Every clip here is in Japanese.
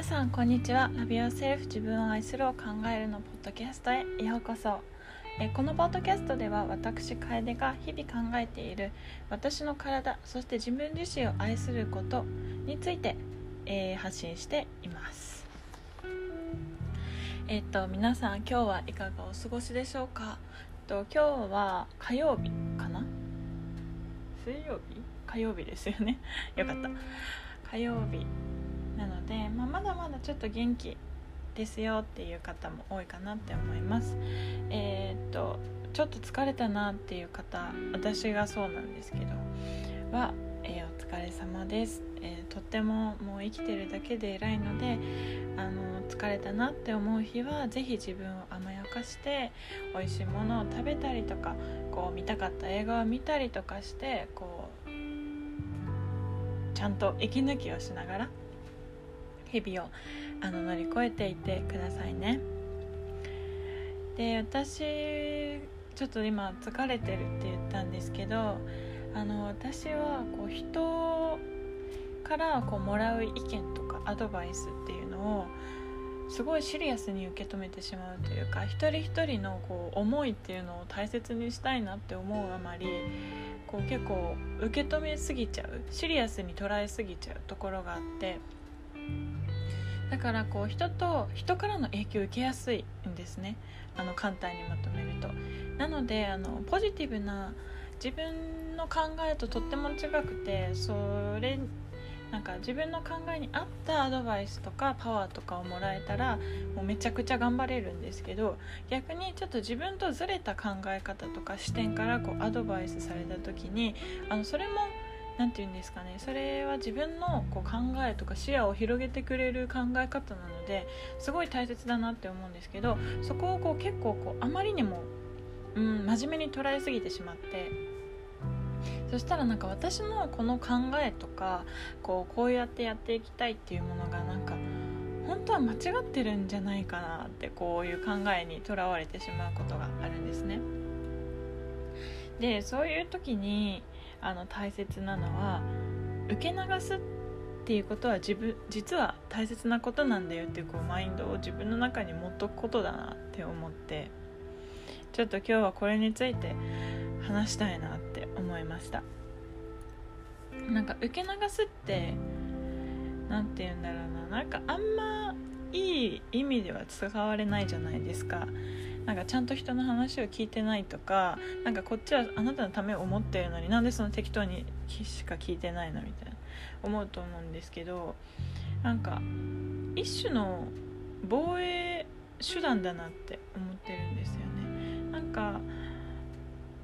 皆さんこんにちは。ラビオセルフ自分を愛するを考えるのポッドキャストへ。ようこそ。えこのポッドキャストでは私楓が日々考えている私の体そして自分自身を愛することについて、えー、発信しています。えっと皆さん今日はいかがお過ごしでしょうか？と今日は火曜日かな？水曜日？火曜日ですよね。よかった。火曜日なので、まあ、まだまだちょっと元気ですよっていう方も多いかなって思います。えー、っとちょっと疲れたなっていう方私がそうなんですけどは、えー、お疲れ様です、えー、とってももう生きてるだけで偉いのであの疲れたなって思う日は是非自分を甘やかして美味しいものを食べたりとかこう見たかった映画を見たりとかしてこうちゃんと息抜きをしながら日々をあの乗り越えていてくださいね。で私ちょっと今疲れてるって言ったんですけどあの私はこう人からこうもらう意見とかアドバイスっていうのをすごいシリアスに受け止めてしまうというか一人一人のこう思いっていうのを大切にしたいなって思うあまりこう結構受け止めすぎちゃうシリアスに捉えすぎちゃうところがあってだからこう人と人からの影響を受けやすいんですね。あの簡単にまとめると。なのであのポジティブな自分の考えととっても違くてそれなんか自分の考えに合ったアドバイスとかパワーとかをもらえたらもうめちゃくちゃ頑張れるんですけど逆にちょっと自分とずれた考え方とか視点からこうアドバイスされた時にあのそれも何て言うんですかねそれは自分のこう考えとか視野を広げてくれる考え方なのですごい大切だなって思うんですけどそこをこう結構こうあまりにも、うん、真面目に捉えすぎてしまってそしたらなんか私のこの考えとかこうこうやってやっていきたいっていうものがなんか本当は間違ってるんじゃないかなってこういう考えにとらわれてしまうことがあるんですね。でそういう時にあの大切なのは受け流すっていうことは自分実は大切なことなんだよっていうこうマインドを自分の中に持っとくことだなって思ってちょっと今日はこれについて話したいなって思いました。なんか受け流すって何て言うんだろうな。なんかあんまいい意味では使われないじゃないですか。なんかちゃんと人の話を聞いてないとかなんかこっちはあなたのためを思ってるのになんでその適当にしか聞いてないのみたいな思うと思うんですけどなんか一種の防衛手段だなって思ってるんですよね。なんか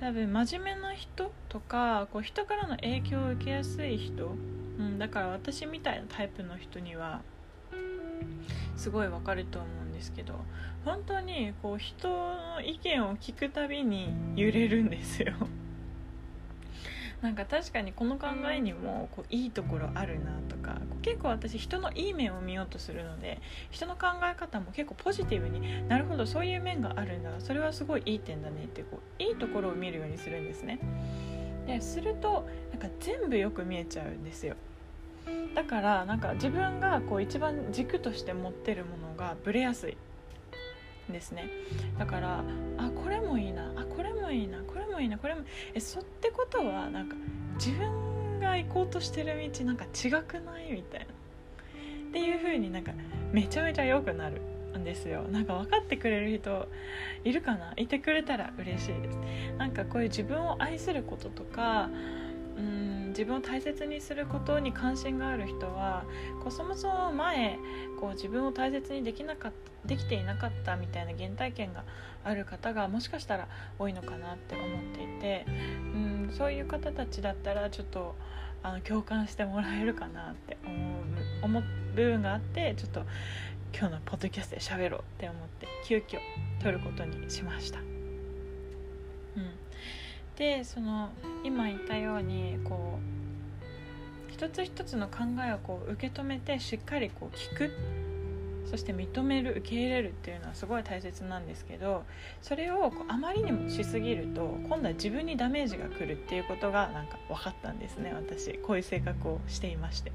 多分真面目な人とかこう人からの影響を受けやすい人、うん、だから私みたいなタイプの人にはすごいわかると思うんですけど本当にこう人の意見を聞くたびに揺れるんですよ。なんか確かにこの考えにもこういいところあるなとか結構私人のいい面を見ようとするので人の考え方も結構ポジティブになるほどそういう面があるんだそれはすごいいい点だねってこういいところを見るようにするんですね。でするとなんか全部よく見えちゃうんですよだからなんか自分がこう一番軸として持ってるものがブレやすいですね。だからあこれもいいなあこれもいいなこれもいいなこれもえそってことはなんか自分が行こうとしてる道なんか違くないみたいな。っていう風になんかめちゃめちゃ良くなるんですよ。なんか分かってくれる人いるかな？いてくれたら嬉しいです。なんかこういう自分を愛することとかうん自分を大切にすることに関心がある人はこうそもそも前こう自分を大切にできなかっできていなかったみたいな原体験がある方がもしかしたら多いのかなって思っていてうんそういう方たちだったらちょっとあの共感してもらえるかなって思う思う部分があってちょっと今日のポッドキャストで喋ろうって思って急遽撮ることにしました。うんでその今言ったようにこう一つ一つの考えをこう受け止めてしっかりこう聞く。そして認める受け入れるっていうのはすごい大切なんですけどそれをこうあまりにもしすぎると今度は自分にダメージが来るっていうことがなんか分かったんですね私。こういう性格をしていまして。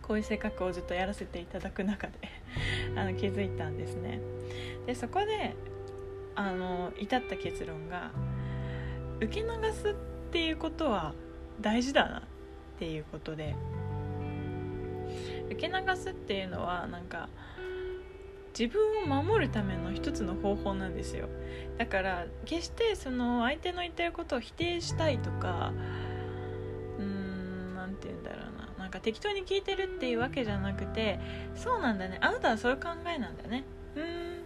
ここういう性格をずっとやらせていただく中で。あの気づいたんですね。でそこであの至った結論が受け流すっていうことは大事だなっていうことで。受け流すっていうのはなんか自分を守るための一つの方法なんですよ。だから決してその相手の言ってることを否定したいとかうーん何て言うんだろうな。なんか適当に聞いてるっていうわけじゃなくてそうなんだね。あなたはそういう考えなんだね。うーん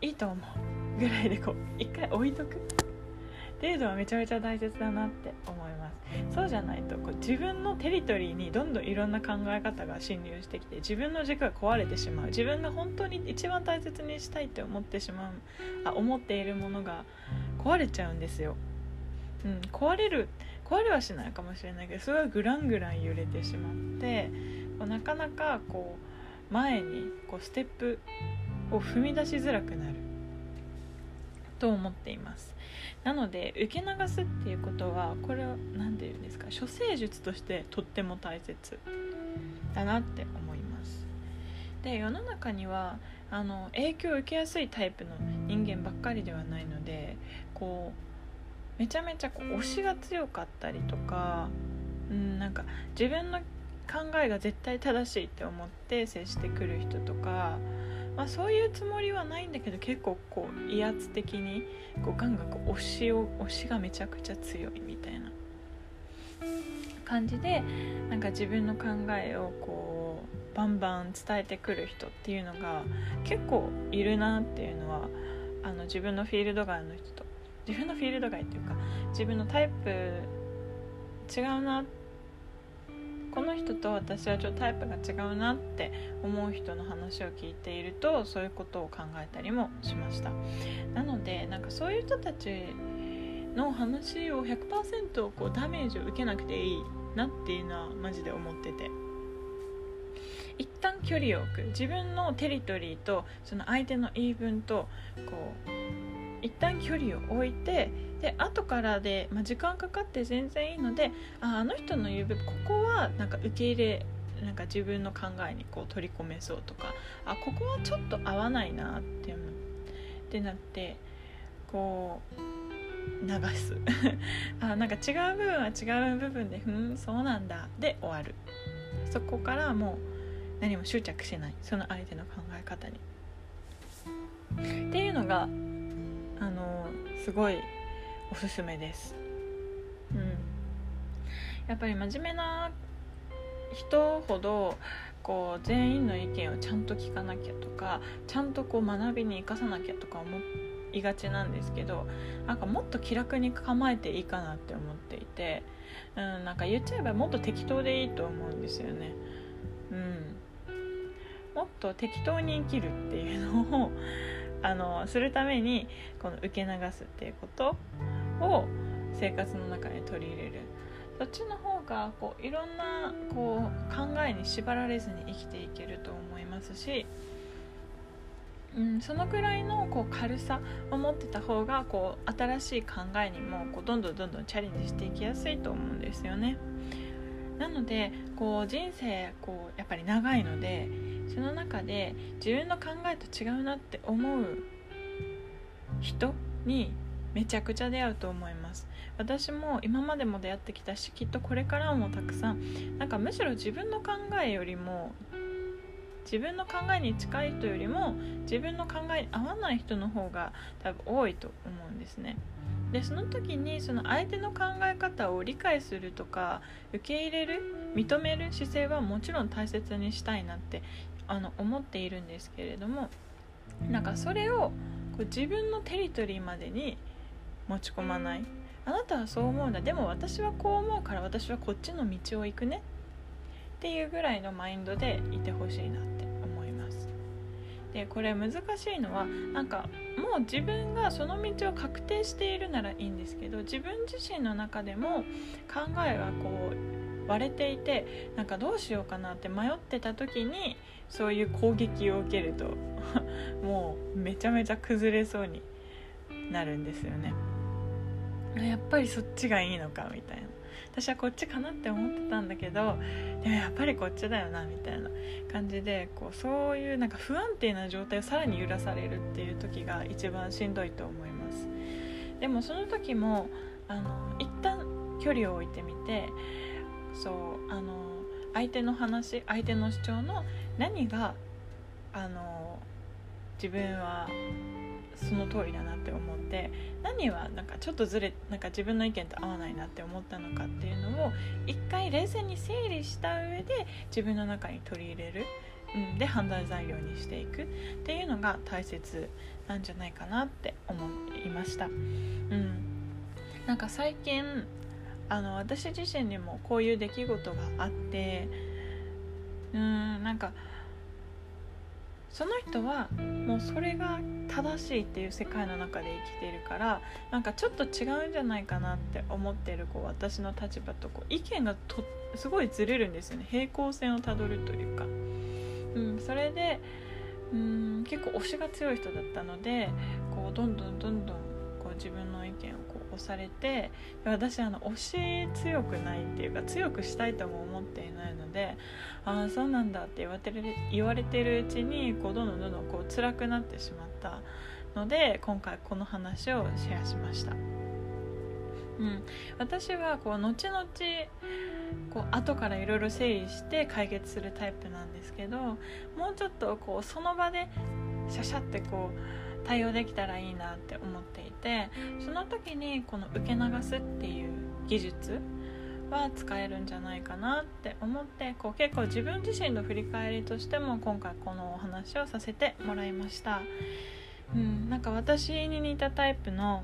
いいと思う。ぐらいでこう一回置いとく。っていうのはめちゃめちゃ大切だなって思います。そうじゃないとこう自分のテリトリーにどんどんいろんな考え方が侵入してきて自分の軸が壊れてしまう。自分が本当に一番大切にしたいって思ってしまう。あ思っているものが壊れちゃうんですよ、うん、壊れる壊れはしないかもしれないけどそれはグラングラン揺れてしまってこうなかなかこう前にこうステップを踏み出しづらくなる。と思っています。なので受け流すっていうことはこれは何て言うんですか処世術としてとっても大切だなって思います。で世の中にはあの影響を受けやすいタイプの人間ばっかりではないのでこうめちゃめちゃこう推しが強かったりとか、うん、なんか自分の考えが絶対正しいって思って接してくる人とかまあ、そういうつもりはないんだけど結構こう威圧的にこうガンガンこう推しを推しがめちゃくちゃ強いみたいな。感じでなんか自分の考えをこうバンバン伝えてくる人っていうのが結構いるなっていうのはあの自分のフィールド外の人と自分のフィールド外っていうか自分のタイプ違うなってこの人と私はちょっとタイプが違うなって思う人の話を聞いているとそういうことを考えたりもしました。なのでなんかそういう人たちの話を100%こうダメージを受けなくていいなっていうのはマジで思ってて。一旦距離を置く。自分のテリトリーとその相手の言い分とこう一旦距離を置いてで後からで、まあ、時間かかって全然いいのでああの人の言う部分ここはなんか受け入れなんか自分の考えにこう取り込めそうとかあここはちょっと合わないなってってなってこう流す。あなんか違う部分は違う部分で「ふんそうなんだ」で終わる。そこからもう何も執着しない。その相手の考え方に。っていうのがあのすごいおすすめです。うん、やっぱり真面目な人ほどこう全員の意見をちゃんと聞かなきゃとかちゃんとこう学びに生かさなきゃとか思いがちなんですけどなんかもっと気楽に構えていいかなって思っていて、うん、なんか言っちゃえばもっと適当でいいと思うんですよね。うん、もっと適当に生きるっていうのをあのするためにこの受け流すっていうことを生活の中に取り入れるそっちの方がこういろんなこう考えに縛られずに生きていけると思いますし、うん、そのくらいのこう軽さを持ってた方がこう新しい考えにもこうどんどんどんどんチャレンジしていきやすいと思うんですよね。なのでこう人生こうやっぱり長いのでその中で自分の考えと違うなって思う人にめちゃくちゃ出会うと思います。私も今までも出会ってきたしきっとこれからもたくさんなんかむしろ自分の考えよりも自分の考えに近い人よりも自分の考えに合わない人の方が多分多いと思うんですね。でその時にその相手の考え方を理解するとか受け入れる認める姿勢はもちろん大切にしたいなってあの思っているんですけれどもなんかそれをこう自分のテリトリーまでに持ち込まない。あなたはそう思うんだ。でも私はこう思うから私はこっちの道を行くね。っていうぐらいのマインドでいてほしいなって思います。でこれ難しいのはなんかもう自分がその道を確定しているならいいんですけど自分自身の中でも考えがこう割れていてなんかどうしようかなって迷ってた時にそういう攻撃を受けると もうめちゃめちゃ崩れそうになるんですよね。やっぱりそっちがいいのかみたいな。私はこっちかなって思ってたんだけどでもやっぱりこっちだよなみたいな感じでこうそういうなんか不安定な状態をさらに揺らされるっていう時が一番しんどいと思います。でもその時もあの一旦距離を置いてみてそうあの相手の話相手の主張の何があの自分はその通りだなって思って何はなんかちょっとずれなんか自分の意見と合わないなって思ったのかっていうのを一回冷静に整理した上で自分の中に取り入れる、うん、で判断材料にしていく。っていうのが大切なんじゃないかなって思いました。うん、なんか最近あの私自身にもこういう出来事があってうーんなんかその人はもうそれが正しいっていう世界の中で生きてるからなんかちょっと違うんじゃないかなって思ってるこう私の立場とこう意見がとすごいずれるんですよね。平行線をたどるというか、うん、それでうん結構推しが強い人だったのでこうどんどんどんどんこう自分の意見を押されて私あの推し強くないっていうか強くしたいとも思っていないのでああそうなんだって言われてる言われてるうちにこうどんどんどんどんこう辛くなってしまったので今回この話をシェアしました。うん、私はこう後々こう後からいろいろ整理して解決するタイプなんですけどもうちょっとこうその場でシャシャってこう対応できたらいいなって思っていてその時にこの受け流すっていう技術は使えるんじゃないかなって思ってこう結構自分自身の振り返りとしても今回このお話をさせてもらいました。うん、なんか私に似たタイプの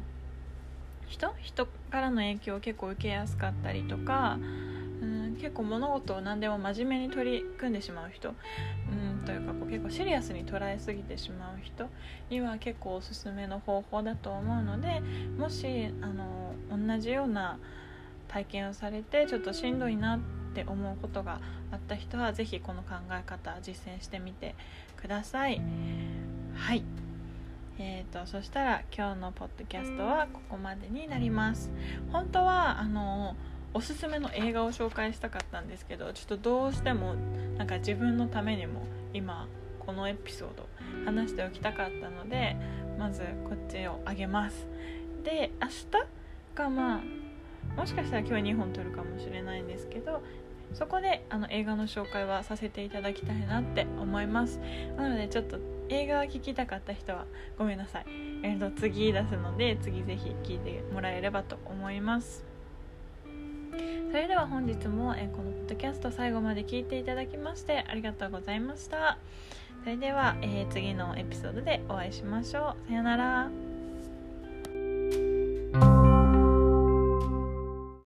人？人からの影響を結構受けやすかったりとか、結構物事を何でも真面目に取り組んでしまう人、うん、というかこう結構シリアスに捉えすぎてしまう人には結構おすすめの方法だと思うのでもしあの同じような体験をされてちょっとしんどいなって思うことがあった人は是非この考え方実践してみてください。はい。えーと、そしたら今日のポッドキャストはここまでになります。本当はあのおすすめの映画を紹介したかったんですけどちょっとどうしてもなんか自分のためにも今このエピソード話しておきたかったのでまずこっちをあげます。で明日がまあもしかしたら今日2本撮るかもしれないんですけどそこであの映画の紹介はさせていただきたいなって思います。なのでちょっと映画を聴きたかった人はごめんなさい、えー、と次出すので次ぜひ聴いてもらえればと思います。それでは本日も、え、このポッドキャスト最後まで聞いていただきましてありがとうございました。それでは、え、次のエピソードでお会いしましょう。さよなら。